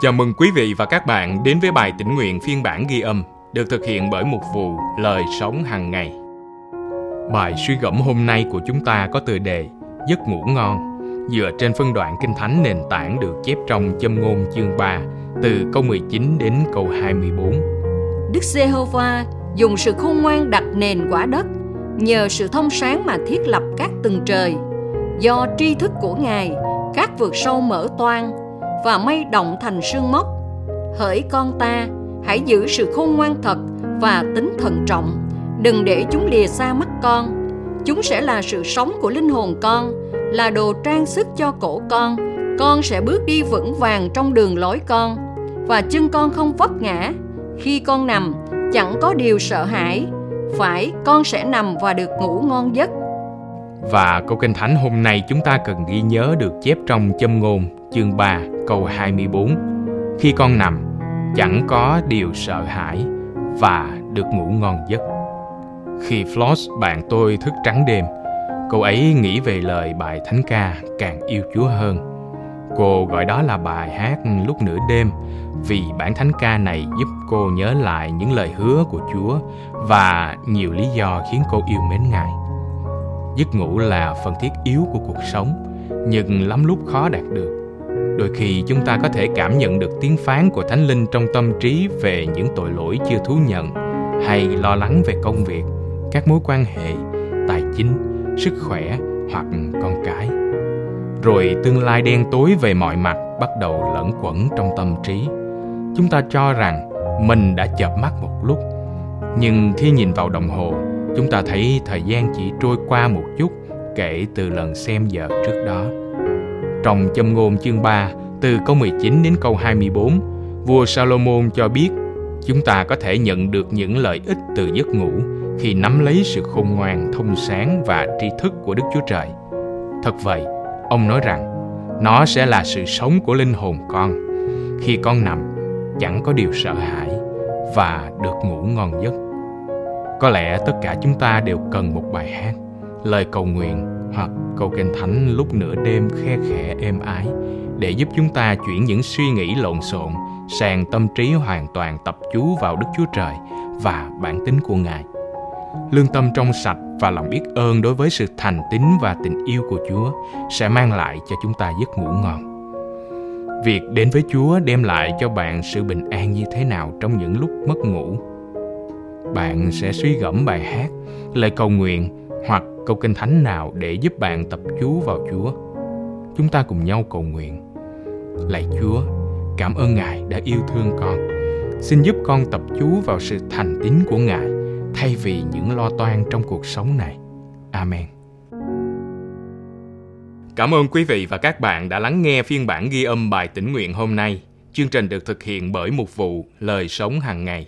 Chào mừng quý vị và các bạn đến với bài tĩnh nguyện phiên bản ghi âm được thực hiện bởi mục vụ Lời Sống hàng ngày. Bài suy gẫm hôm nay của chúng ta có tựa đề Giấc ngủ ngon dựa trên phân đoạn kinh thánh nền tảng được chép trong châm ngôn chương 3 từ câu 19 đến câu 24. Đức Giê-hô-va dùng sự khôn ngoan đặt nền quả đất, nhờ sự thông sáng mà thiết lập các tầng trời. Do tri thức của Ngài, các vực sâu mở toang và mây động thành sương mốc. Hỡi con ta, hãy giữ sự khôn ngoan thật và tính thận trọng, đừng để chúng lìa xa mắt con. Chúng sẽ là sự sống của linh hồn con, là đồ trang sức cho cổ con. Con sẽ bước đi vững vàng trong đường lối con, và chân con không vấp ngã. Khi con nằm, chẳng có điều sợ hãi. Phải, con sẽ nằm và được ngủ ngon giấc. Và câu kinh thánh hôm nay chúng ta cần ghi nhớ được chép trong châm ngôn chương 3 câu 24. Khi con nằm, chẳng có điều sợ hãi và được ngủ ngon giấc. Khi Floss bạn tôi thức trắng đêm, cô ấy nghĩ về lời bài thánh ca càng yêu Chúa hơn. Cô gọi đó là bài hát lúc nửa đêm vì bản thánh ca này giúp cô nhớ lại những lời hứa của Chúa và nhiều lý do khiến cô yêu mến Ngài. Giấc ngủ là phần thiết yếu của cuộc sống, nhưng lắm lúc khó đạt được. Đôi khi chúng ta có thể cảm nhận được tiếng phán của thánh linh trong tâm trí về những tội lỗi chưa thú nhận hay lo lắng về công việc các mối quan hệ tài chính sức khỏe hoặc con cái. Rồi tương lai đen tối về mọi mặt bắt đầu lẫn quẩn trong tâm trí. Chúng ta cho rằng mình đã chợp mắt một lúc nhưng khi nhìn vào đồng hồ chúng ta thấy thời gian chỉ trôi qua một chút kể từ lần xem giờ trước đó trong châm ngôn chương 3, từ câu 19 đến câu 24, vua Salomon cho biết chúng ta có thể nhận được những lợi ích từ giấc ngủ khi nắm lấy sự khôn ngoan, thông sáng và tri thức của Đức Chúa Trời. Thật vậy, ông nói rằng nó sẽ là sự sống của linh hồn con. Khi con nằm, chẳng có điều sợ hãi và được ngủ ngon giấc. Có lẽ tất cả chúng ta đều cần một bài hát, lời cầu nguyện hoặc câu kinh thánh lúc nửa đêm khe khẽ êm ái để giúp chúng ta chuyển những suy nghĩ lộn xộn sang tâm trí hoàn toàn tập chú vào Đức Chúa Trời và bản tính của Ngài. Lương tâm trong sạch và lòng biết ơn đối với sự thành tín và tình yêu của Chúa sẽ mang lại cho chúng ta giấc ngủ ngon. Việc đến với Chúa đem lại cho bạn sự bình an như thế nào trong những lúc mất ngủ? Bạn sẽ suy gẫm bài hát, lời cầu nguyện hoặc câu kinh thánh nào để giúp bạn tập chú vào Chúa. Chúng ta cùng nhau cầu nguyện. Lạy Chúa, cảm ơn Ngài đã yêu thương con. Xin giúp con tập chú vào sự thành tín của Ngài thay vì những lo toan trong cuộc sống này. Amen. Cảm ơn quý vị và các bạn đã lắng nghe phiên bản ghi âm bài tĩnh nguyện hôm nay. Chương trình được thực hiện bởi mục vụ Lời Sống hàng ngày.